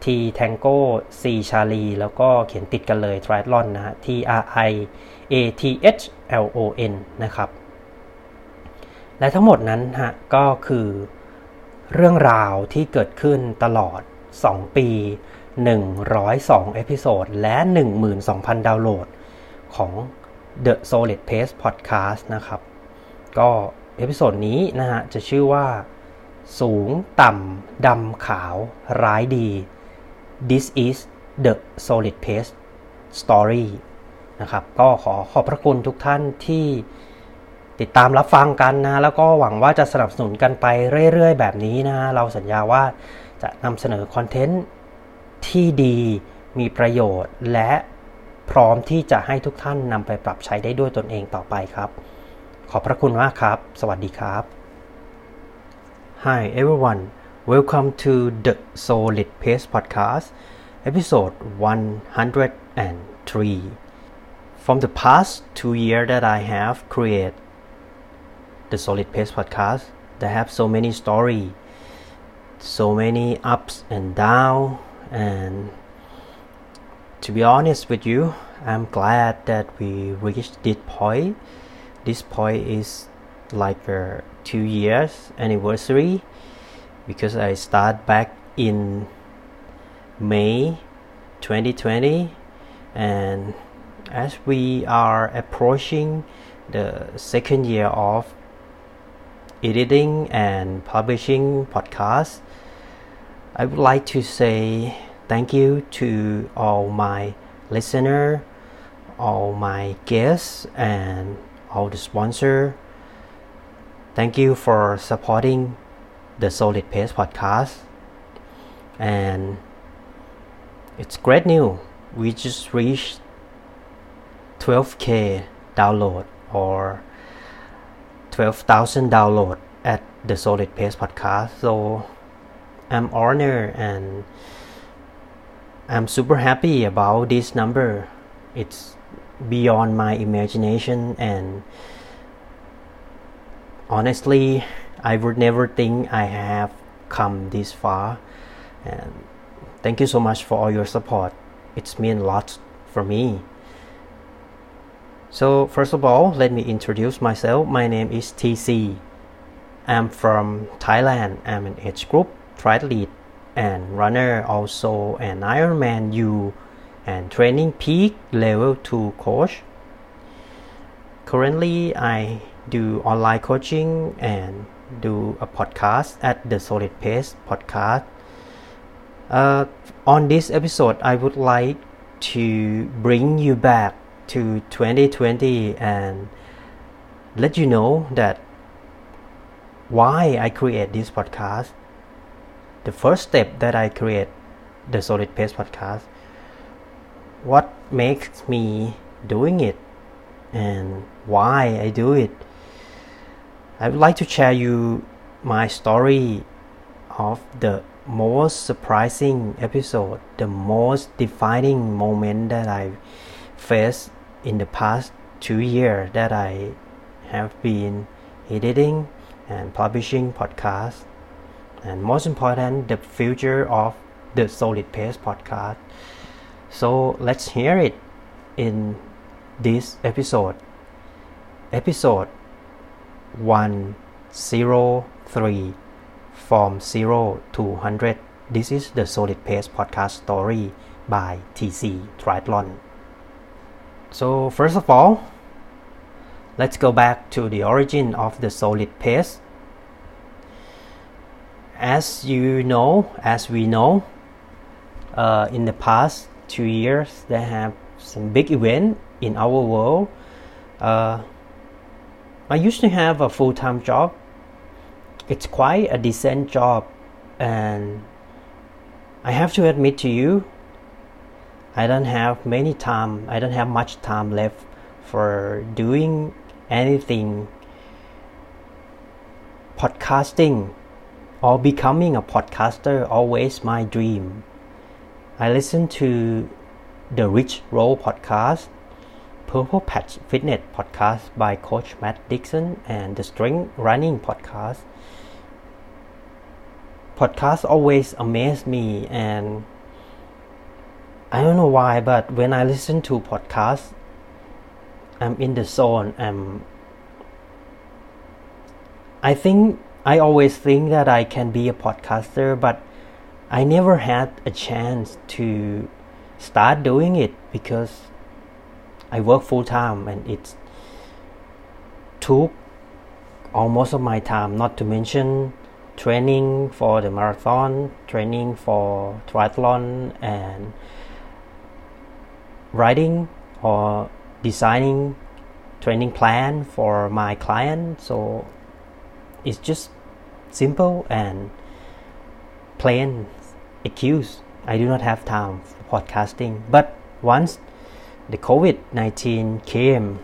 T Tango C Charlie แล้วก็เขียนติดกันเลย Triathlon นะฮะ T R I A T H L O N นะครับ และทั้งหมดนั้นฮะก็คือเรื่องราวที่เกิดขึ้นตลอด 2 ปี 102 episode และ 12,000 ดาวน์โหลดของ The Solid Pace Podcast นะครับ ก็ episode นี้นะฮะจะชื่อว่าสูงต่ำดำขาวร้ายดี This is the solid pace story นะครับ ก็ขอขอบพระคุณทุกท่านที่ติดตามรับฟังกันนะ แล้วก็หวังว่าจะสนับสนุนกันไปเรื่อย ๆ แบบนี้นะ เราสัญญาว่าจะนำเสนอคอนเทนต์ที่ดีมีประโยชน์และพร้อมที่จะให้ทุกท่านนำไปปรับใช้ได้ด้วยตนเองต่อไปครับ ขอบพระคุณมากครับ สวัสดีครับ Hi everyone Welcome to the Solid Pace Podcast, episode 103. From the past two years that I have created the Solid Pace Podcast, they have so many stories, so many ups and downs, and to be honest with you, I'm glad that we reached this point. This point is like a two years anniversary because I start back in May 2020 and as we are approaching the second year of editing and publishing podcasts I would like to say thank you to all my listener all my guests and all the sponsor. Thank you for supporting the solid pace podcast. And it's great news. We just reached 12k download or 12,000 download at the solid pace podcast. So i'm honored and i'm super happy about this number. It's beyond my imagination and honestly i would never think i have come this far. And thank you so much for all your support. It's mean a lot for me. So first of all let me introduce myself. My name is tc i'm from thailand. I'm an age group triathlete and runner also an ironman u and training peak level 2 coach. Currently i do online coaching and do a podcast at the solid pace podcast. Uh, on this episode i would like to bring you back to 2020 and let you know that why i create this podcast. The first step that i create the solid pace podcast what makes me doing it and why i do it I would like to share you my story of the most surprising episode, the most defining moment that I faced in the past two years that I have been editing and publishing podcasts, and most important, the future of the Solid Pace podcast. So let's hear it in this episode. Episode 103 from 0 to 100 this is the solid pace podcast story by tc triathlon. So first of all let's go back to the origin of the solid pace as you know as we know uh, in the past two years there have some big event in our world. Uh, I used to have a full time job. It's quite a decent job, and I have to admit to you, I don't have many time. I don't have much time left for doing anything podcasting or becoming a podcaster always my dream i listen to the rich roll podcast Purple Patch Fitness podcast by Coach Matt Dixon and the Strength Running podcast. Podcasts always amaze me, and I don't know why, but when I listen to podcasts, I'm in the zone. I'm. I think I always think that I can be a podcaster, but I never had a chance to start doing it because I work full time and it took almost of my time not to mention training for the marathon training for triathlon and writing or designing training plan for my client. So it's just simple and plain excuse. I do not have time for podcasting. But once the COVID 19 came.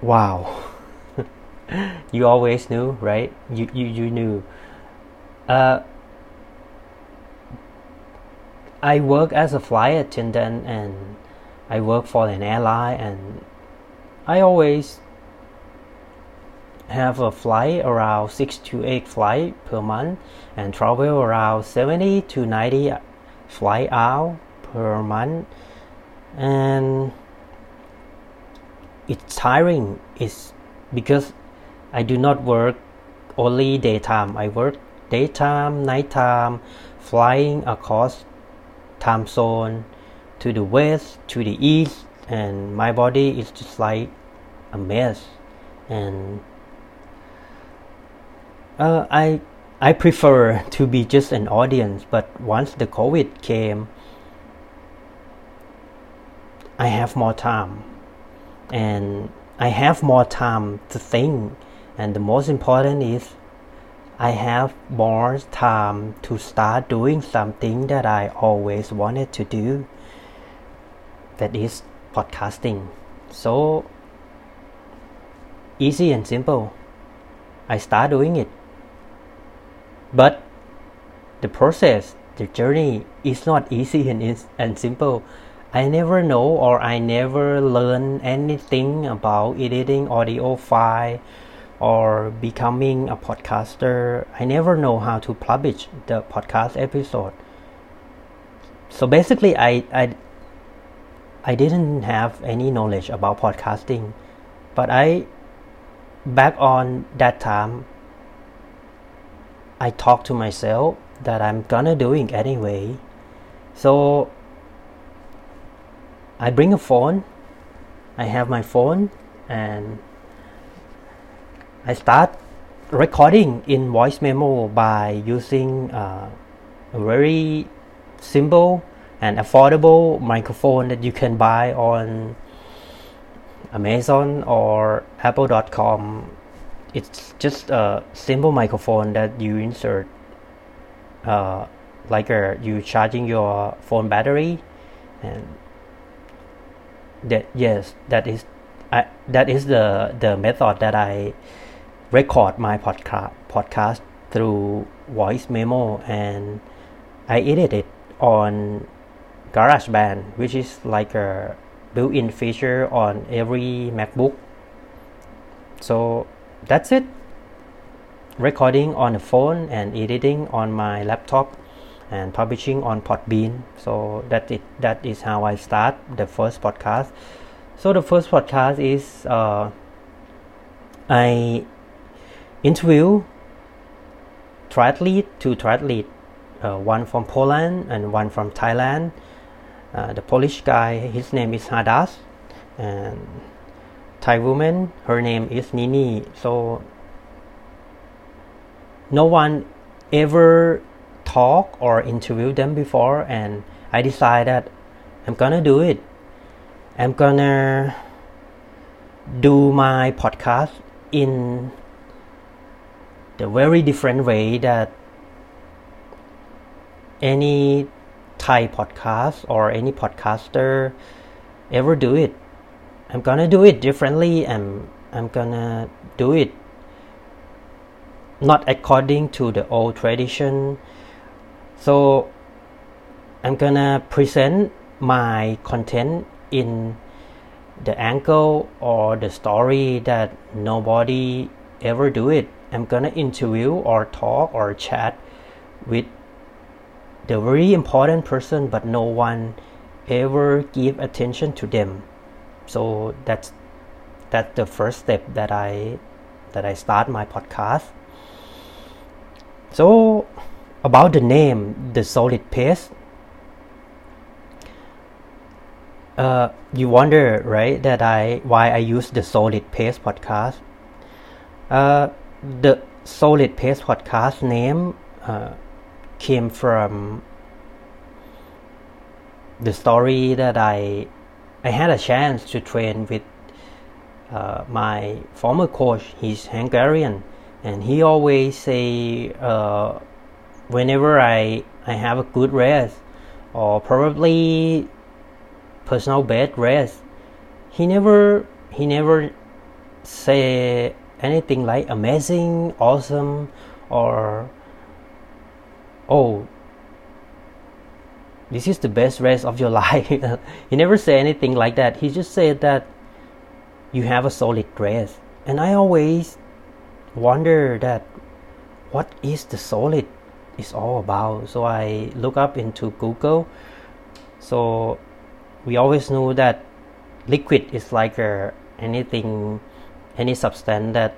Wow. [laughs] you always knew, right? You, you, you knew. Uh, I work as a flight attendant and I work for an airline and I always have a flight around 6 to 8 flight per month and travel around 70 to 90 flight out per month. And it's tiring. It's because I do not work only daytime. I work daytime nighttime flying across time zone to the west to the east and my body is just like a mess. And uh, I I prefer [laughs] to be just an audience but once the COVID came I have more time. And I have more time to think. And the most important is I have more time to start doing something that I always wanted to do. That is podcasting. So easy and simple. I start doing it. But the process the journey is not easy and, and simple I never know or I never learn anything about editing audio file or becoming a podcaster. I never know how to publish the podcast episode. So basically I I I didn't have any knowledge about podcasting, but I back on that time I talked to myself that I'm gonna doing anyway. So I bring a phone. I have my phone and I start recording in voice memo by using uh, a very simple and affordable microphone that you can buy on Amazon or Apple.com. It's just a simple microphone that you insert, uh, like a, uh, you charging your phone battery, and that yes that is I, that is the the method that I record my podcast podcast through voice memo and I edit it on GarageBand which is like a built-in feature on every MacBook. So that's it. Recording on the phone and editing on my laptop and publishing on Podbean. So that it that is how I start the first podcast. So the first podcast is uh, I interview triathlete, two triathlete, uh, one from Poland and one from Thailand. Uh, the Polish guy, his name is Hadas, and Thai woman, her name is Nini. So no one ever talk or interview them before and I decided that I'm gonna do it. I'm gonna do my podcast in the very different way that any Thai podcast or any podcaster ever do it. I'm gonna do it differently and I'm gonna do it not according to the old tradition so I'm gonna present my content in the angle or the story that nobody ever do it. I'm gonna interview or talk or chat with the very important person but no one ever give attention to them. So that's that's the first step that I that I start my podcast. So about the name, the solid paste. Uh, you wonder, right, that I why I use the solid paste podcast. Uh, the solid paste podcast name uh, came from the story that I I had a chance to train with uh, my former coach. He's Hungarian, and he always say uh, whenever I I have a good rest or probably personal bed rest, he never he never say anything like amazing, awesome, or oh this is the best rest of your [laughs] life. he never say anything like that. He just said that you have a solid rest. And I always wonder that what is the solid is all about. So I look up into Google. So we always know that liquid is like a, anything any substance that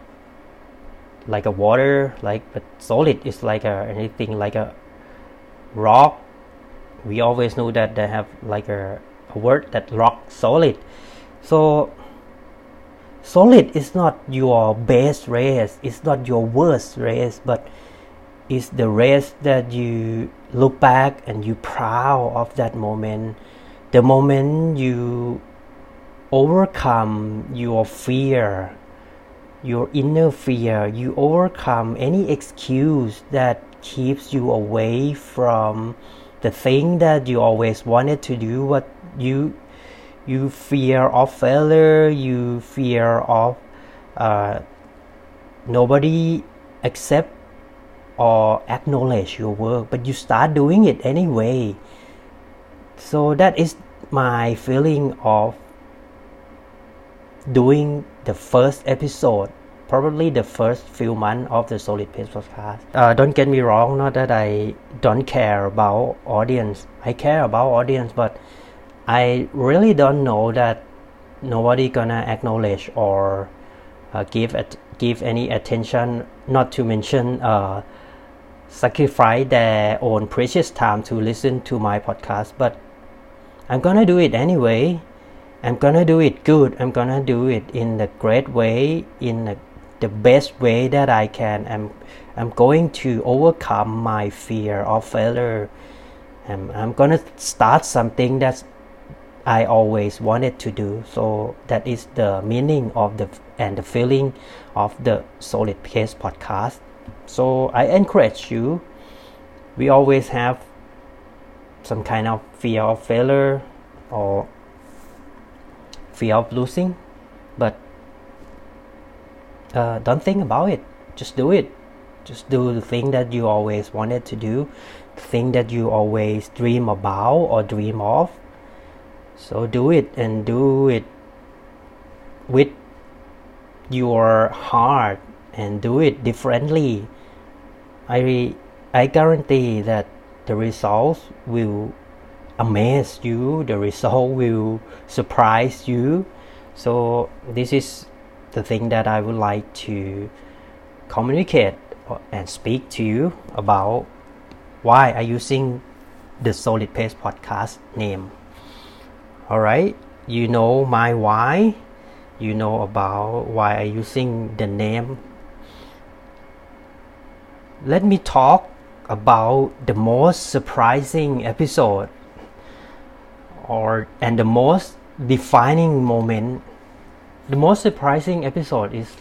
like a water like but solid is like a anything like a rock. We always know that they have like a, a word that rock solid. So solid is not your best race. It's not your worst race but it's the race that you look back and you proud of that moment. The moment you overcome your fear your inner fear you overcome any excuse that keeps you away from the thing that you always wanted to do what you you fear of failure you fear of uh, nobody accept or acknowledge your work but you start doing it anyway. So that is my feeling of doing the first episode probably the first few months of the solid pace podcast. Uh, don't get me wrong not that i don't care about audience. I care about audience but i really don't know that nobody gonna acknowledge or uh, give it give any attention not to mention uh, sacrifice their own precious time to listen to my podcast but i'm gonna do it anyway I'm gonna do it good. I'm gonna do it in the great way, in a, the best way that I can. I'm I'm going to overcome my fear of failure. I'm, I'm gonna start something that I always wanted to do. So that is the meaning of the and the feeling of the Solid Pace podcast. So I encourage you. We always have some kind of fear of failure or fear of losing, but uh, don't think about it. Just do it. Just do the thing that you always wanted to do, the thing that you always dream about or dream of. So do it and do it with your heart and do it differently. I I guarantee that the results will amaze you the result will surprise you. So this is the thing that i would like to communicate and speak to you about why i using the solid pace podcast name. All right you know my why. You know about why i using the name let me talk about the most surprising episode or and the most defining moment. The most surprising episode is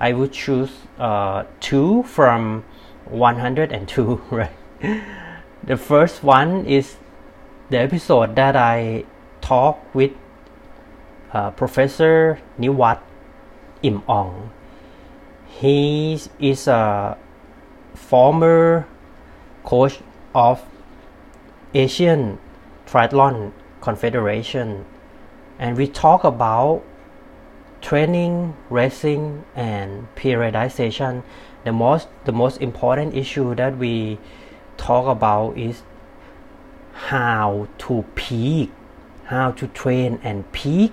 i would choose uh, two from 102 [laughs] right? The first one is the episode that i talk with uh, professor niwat im ong. He is a former coach of asian triathlon Confederation, and we talk about training, racing, and periodization. The most the most important issue that we talk about is how to peak, how to train and peak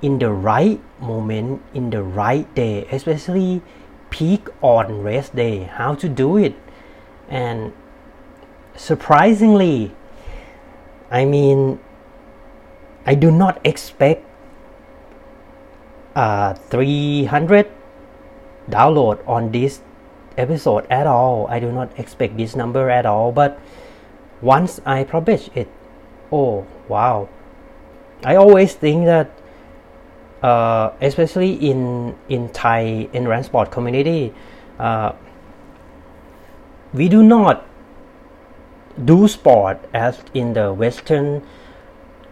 in the right moment, in the right day, especially peak on race day. How to do it, and surprisingly, I mean I do not expect uh, 300 download on this episode at all. I do not expect this number at all. But once I publish it, oh wow! I always think that, uh, especially in in Thai endurance sport community, uh, we do not do sport as in the Western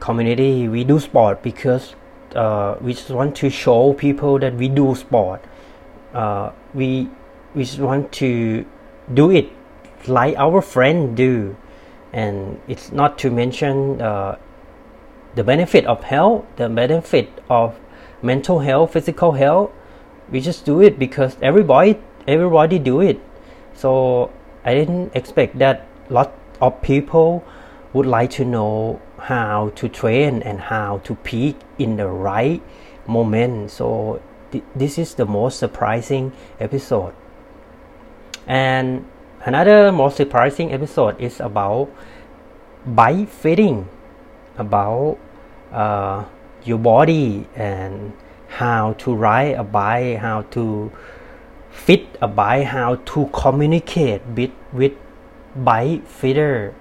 community. We do sport because uh, we just want to show people that we do sport uh, we we just want to do it like our friend do. And it's not to mention uh, the benefit of health the benefit of mental health physical health we just do it because everybody everybody do it so i didn't expect that lot of people would like to know how to train and how to peak in the right moment. So th- this is the most surprising episode. And another most surprising episode is about bike fitting, about uh, your body and how to ride a bike, how to fit a bike, how to communicate with with bike fitter.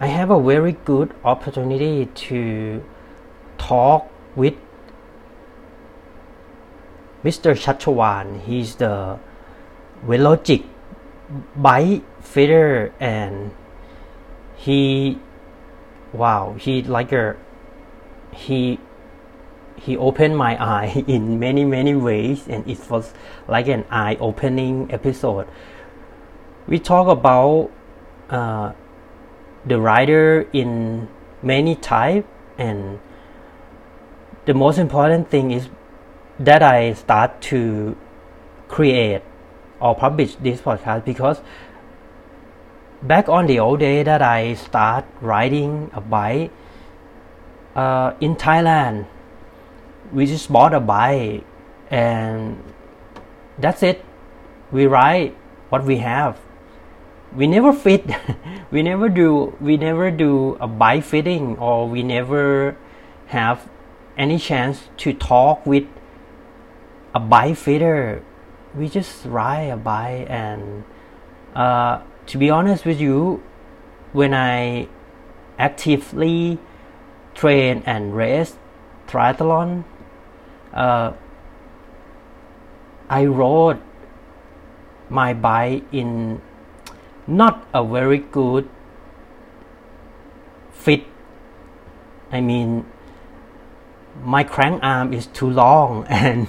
I have a very good opportunity to talk with Mr. Chachawan. He's the Velogic bike fitter and he wow he like a he he opened my eye [laughs] in many many ways and it was like an eye opening episode. We talk about uh, the rider in many type and the most important thing is that I start to create or publish this podcast because back on the old day that I start riding a bike uh, in Thailand we just bought a bike and that's it. We ride what we have. We never fit [laughs] we never do we never do a bike fitting or we never have any chance to talk with a bike fitter. We just ride a bike and uh, to be honest with you when i actively train and race triathlon uh, i rode my bike in not a very good fit. I mean, my crank arm is too long [laughs] and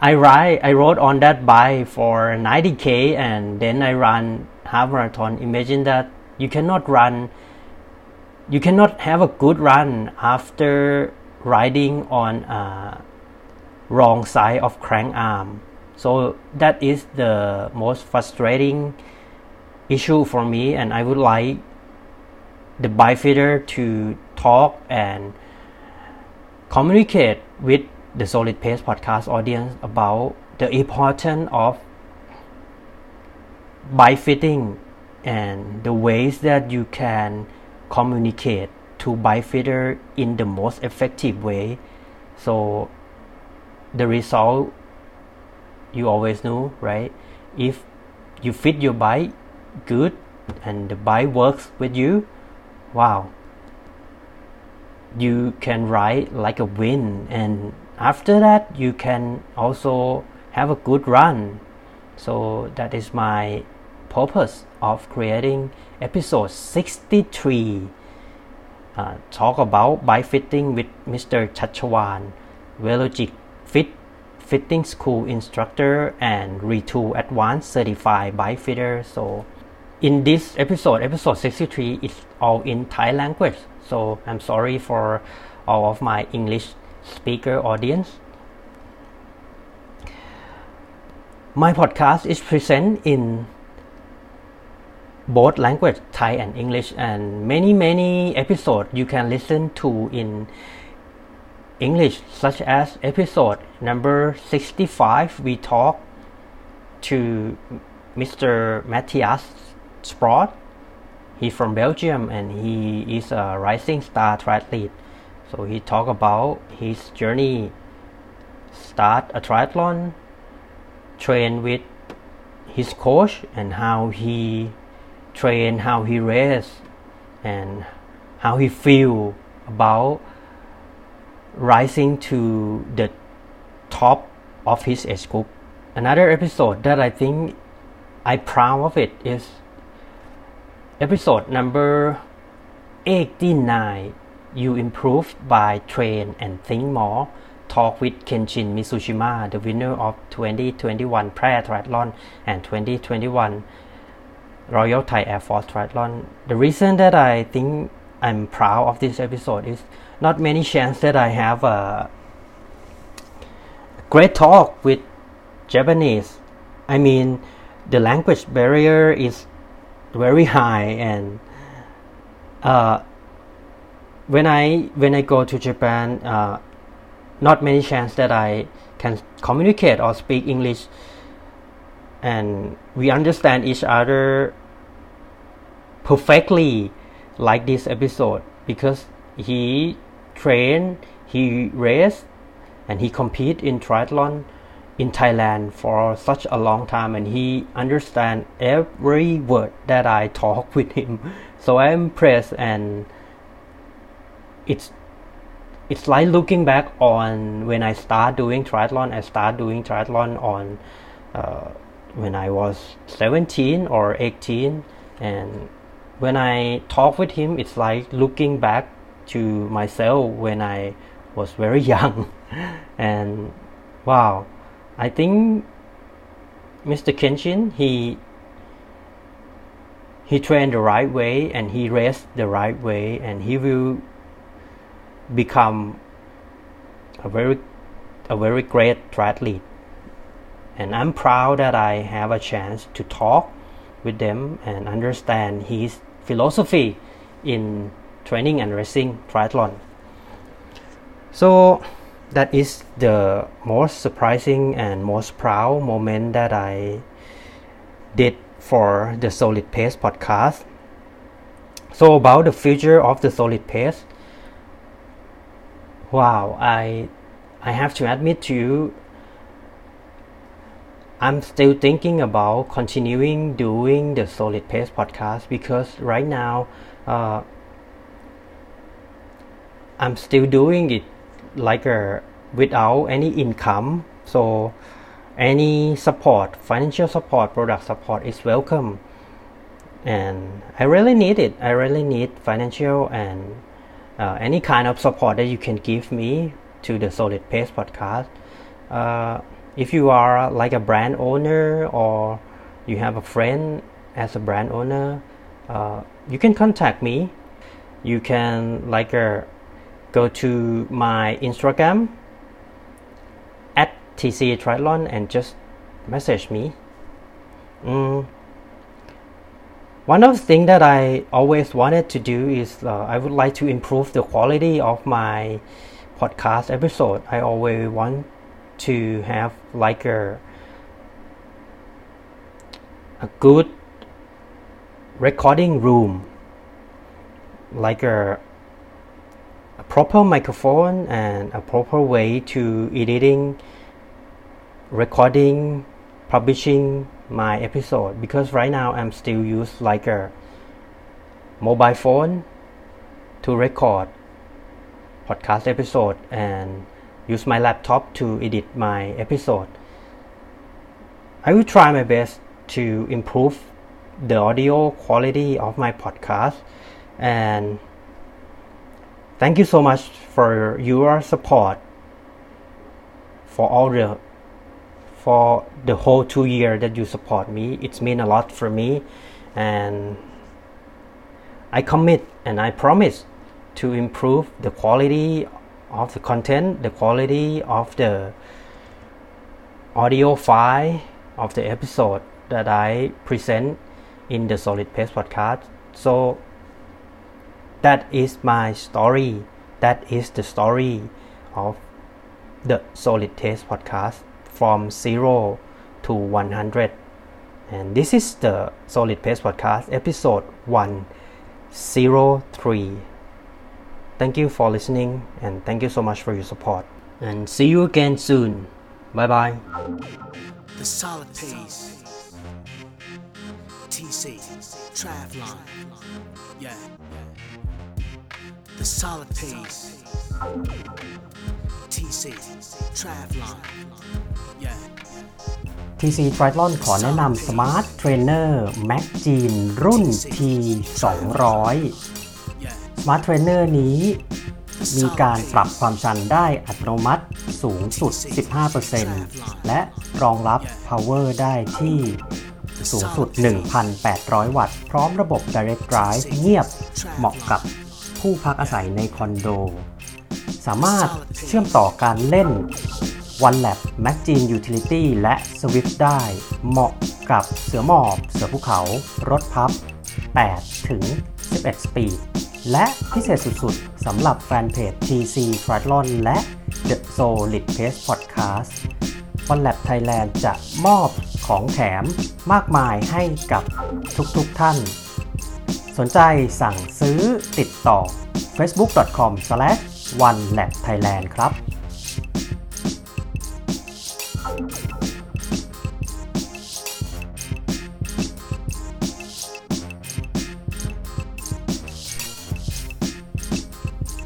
I ride I rode on that bike for 90k and then I run half marathon. Imagine that you cannot run you cannot have a good run after riding on a wrong side of crank arm. So that is the most frustrating issue for me, and I would like the fitter to talk and communicate with the Solid Pace podcast audience about the importance of bike fitting and the ways that you can communicate to buy fitter in the most effective way. So the result you always know, right? If you fit your bike good and the bike works with you, wow, you can ride like a wind, and after that, you can also have a good run. So, that is my purpose of creating episode 63. Uh, talk about bike fitting with Mr. Chachawan, Velogic Fit fitting school instructor and retool advanced certified bike fitter so in this episode episode 63 it's all in thai language. So i'm sorry for all of my english speaker audience. My podcast is present in both language thai and english and many many episodes you can listen to in English, such as episode number 65, we talk to Mr. Matthias Sprott. He's from Belgium and he is a rising star triathlete. So he talk about his journey, start a triathlon, train with his coach and how he train, how he race, and how he feel about rising to the top of his age group. Another episode that I think I'm proud of it is episode number 89 You Improved by Train and Think More Talk with Kenshin Mitsushima, the winner of 2021 Praia Triathlon and 2021 Royal Thai Air Force Triathlon. The reason that I think I'm proud of this episode is not many chance that I have a great talk with Japanese. I mean, the language barrier is very high, and uh, when I when I go to Japan, uh, not many chance that I can communicate or speak English, and we understand each other perfectly like this episode because he trained, he raced, and he compete in triathlon in Thailand for such a long time, and he understand every word that I talk [laughs] with him. So I'm impressed, and it's it's like looking back on when I start doing triathlon. I start doing triathlon on uh, when I was 17 or 18, and when I talk with him, it's like looking back to myself when I was very [laughs] young, and wow, I think Mr. Kenshin he he trained the right way and he raced the right way and he will become a very a very great triathlete and I'm proud that I have a chance to talk with them and understand his philosophy in training and racing triathlon so that is the most surprising and most proud moment that I did for the Solid Pace podcast. So about the future of the Solid Pace, wow, I I have to admit to you, I'm still thinking about continuing doing the Solid Pace podcast because right now, uh, I'm still doing it like a without any income. So any support financial support product support is welcome. And i really need it. I really need financial and uh, any kind of support that you can give me to the solid pace podcast. Uh, if you are like a brand owner or you have a friend as a brand owner uh, you can contact me. You can like uh, go to my instagram at tc triathlon and just message me. Mm. one of the things that i always wanted to do is uh, i would like to improve the quality of my podcast episode. I always want to have like a a good recording room. Like a, a proper microphone and a proper way to editing recording publishing my episode. Because right now i'm still use like a mobile phone to record podcast episode and use my laptop to edit my episode. I will try my best to improve the audio quality of my podcast and thank you so much for your support for all the for the whole two year that you support me. It's mean a lot for me and i commit and i promise to improve the quality of the content the quality of the audio file of the episode that i present in the solid pace podcast. So that is my story. That is the story of the solid taste podcast from 0 to 100 and this is the solid pace podcast episode 103 thank you for listening and thank you so much for your support and see you again soon bye bye The solid pace. TC. Travlon. Yeah. The solid pace. TC. Travlon. Yeah. TC Triathlon ขอแนะนำ Smart Trainer Mac Jean รุ่น T 200 Yeah. Smart Trainer นี้ มีการปรับความชันได้อัตโนมัติสูงสุด 15%และรองรับ Power ได้ที่สูงสุด 1,800 วัตต์ พร้อมระบบ Direct Drive เงียบเหมาะกับผู้พักอาศัยในคอนโด สามารถเชื่อมต่อการเล่น OneLab Magine Utility และ Swift ได้ เหมาะกับเสือหมอบ เสือภูเขา รถพับ 8 ถึง 11 ปี และพิเศษสุดๆสำหรับแฟนเพจ TC Triathlon และ The Solid Pace Podcast วันแลบไทยแลนด์จะมอบของแถมมากมายให้กับทุกๆท่าน สนใจสั่งซื้อติดต่อ facebook.com/onelabthailand ครับ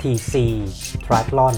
tc triathlon